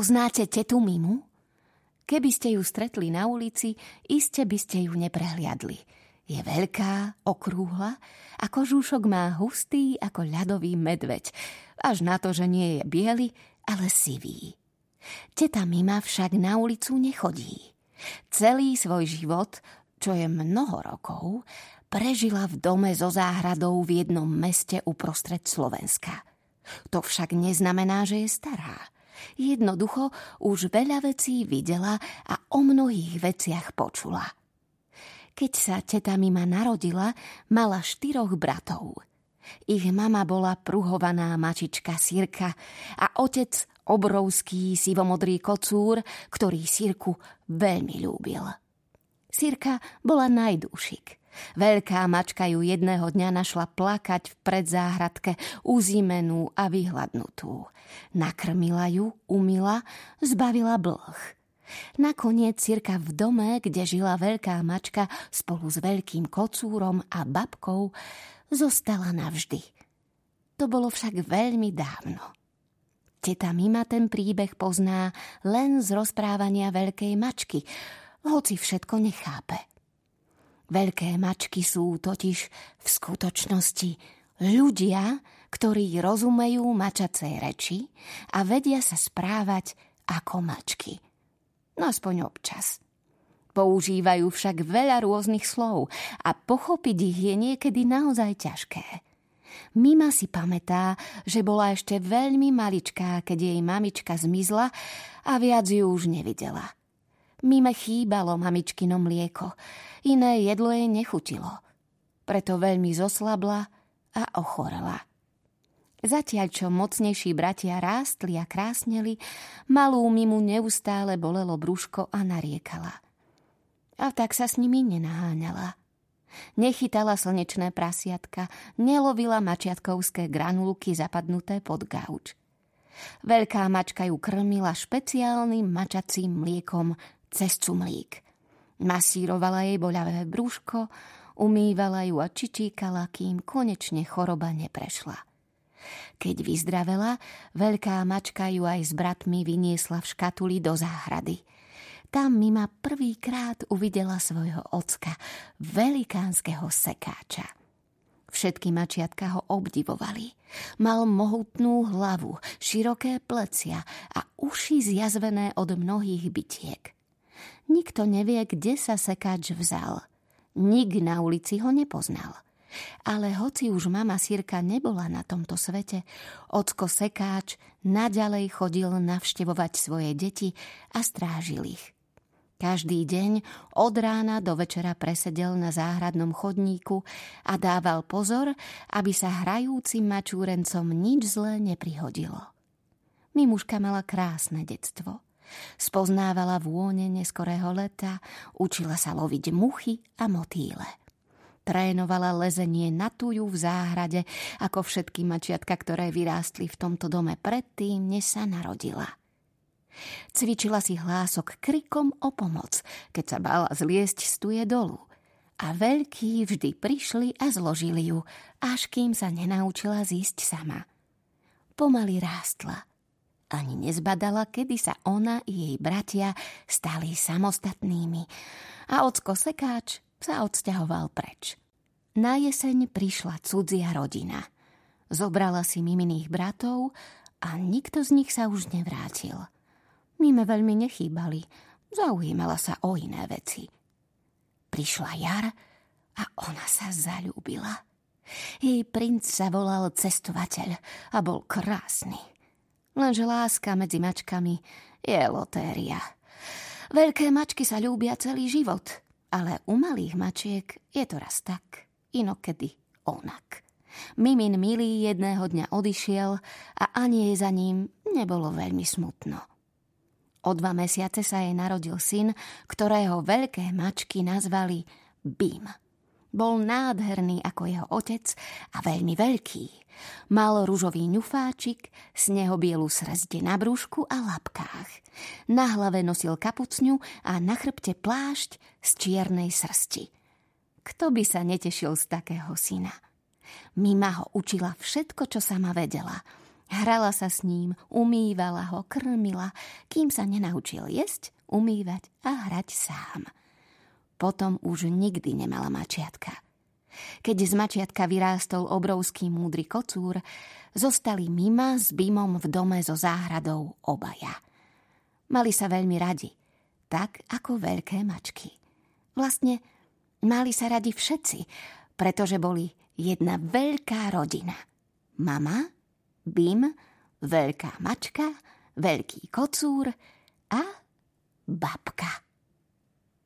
Poznáte tetu Mimu? Keby ste ju stretli na ulici, iste by ste ju neprehliadli. Je veľká, okrúhla a kožúšok má hustý ako ľadový medveď, až na to, že nie je biely, ale sivý. Teta Mima však na ulicu nechodí. Celý svoj život, čo je mnoho rokov, prežila v dome so záhradou v jednom meste uprostred Slovenska. To však neznamená, že je stará. Jednoducho už veľa vecí videla a o mnohých veciach počula. Keď sa teta Mima narodila, mala štyroch bratov. Ich mama bola pruhovaná mačička Sirka a otec obrovský sivomodrý kocúr, ktorý Sirku veľmi ľúbil. Sirka bola najdúšik. Veľká mačka ju jedného dňa našla plakať v predzáhradke, uzimenú a vyhladnutú. Nakrmila ju, umila, zbavila blh. Nakoniec cirka v dome, kde žila veľká mačka spolu s veľkým kocúrom a babkou, zostala navždy. To bolo však veľmi dávno. Teta Mima ten príbeh pozná len z rozprávania veľkej mačky, hoci všetko nechápe. Veľké mačky sú totiž v skutočnosti ľudia, ktorí rozumejú mačacej reči a vedia sa správať ako mačky. No aspoň občas. Používajú však veľa rôznych slov a pochopiť ich je niekedy naozaj ťažké. Mima si pamätá, že bola ešte veľmi maličká, keď jej mamička zmizla a viac ju už nevidela – Mime chýbalo mamičkino mlieko, iné jedlo jej nechutilo. Preto veľmi zoslabla a ochorela. Zatiaľ, čo mocnejší bratia rástli a krásneli, malú Mimu neustále bolelo brúško a nariekala. A tak sa s nimi nenaháňala. Nechytala slnečné prasiatka, nelovila mačiatkovské granulky zapadnuté pod gauč. Veľká mačka ju krmila špeciálnym mačacím mliekom cez cumlík. Masírovala jej boľavé brúško, umývala ju a čičíkala, kým konečne choroba neprešla. Keď vyzdravela, veľká mačka ju aj s bratmi vyniesla v škatuli do záhrady. Tam Mima prvýkrát uvidela svojho ocka, velikánskeho sekáča. Všetky mačiatka ho obdivovali. Mal mohutnú hlavu, široké plecia a uši zjazvené od mnohých bytiek. Nikto nevie, kde sa sekáč vzal. Nik na ulici ho nepoznal. Ale hoci už mama Sirka nebola na tomto svete, ocko Sekáč naďalej chodil navštevovať svoje deti a strážil ich. Každý deň od rána do večera presedel na záhradnom chodníku a dával pozor, aby sa hrajúcim mačúrencom nič zlé neprihodilo. Mimuška mala krásne detstvo – Spoznávala vône neskorého leta, učila sa loviť muchy a motýle. Trénovala lezenie na tuju v záhrade, ako všetky mačiatka, ktoré vyrástli v tomto dome predtým, než sa narodila. Cvičila si hlások krikom o pomoc, keď sa bála zliesť z tuje dolu. A veľkí vždy prišli a zložili ju, až kým sa nenaučila zísť sama. Pomaly rástla – ani nezbadala, kedy sa ona i jej bratia stali samostatnými a ocko Sekáč sa odsťahoval preč. Na jeseň prišla cudzia rodina. Zobrala si Miminých bratov a nikto z nich sa už nevrátil. Mime veľmi nechýbali, zaujímala sa o iné veci. Prišla jar a ona sa zalúbila. Jej princ sa volal cestovateľ a bol krásny. Lenže láska medzi mačkami je lotéria. Veľké mačky sa ľúbia celý život, ale u malých mačiek je to raz tak, inokedy onak. Mimin milý jedného dňa odišiel a ani jej za ním nebolo veľmi smutno. O dva mesiace sa jej narodil syn, ktorého veľké mačky nazvali Bim. Bol nádherný ako jeho otec a veľmi veľký. Mal ružový ňufáčik, snehobielu srezde na brúšku a labkách. Na hlave nosil kapucňu a na chrbte plášť z čiernej srsti. Kto by sa netešil z takého syna? Mima ho učila všetko, čo sama vedela. Hrala sa s ním, umývala ho, krmila, kým sa nenaučil jesť, umývať a hrať sám. Potom už nikdy nemala mačiatka. Keď z mačiatka vyrástol obrovský múdry kocúr, zostali Mima s Bimom v dome so záhradou obaja. Mali sa veľmi radi, tak ako veľké mačky. Vlastne mali sa radi všetci, pretože boli jedna veľká rodina. Mama, Bim, veľká mačka, veľký kocúr a babka.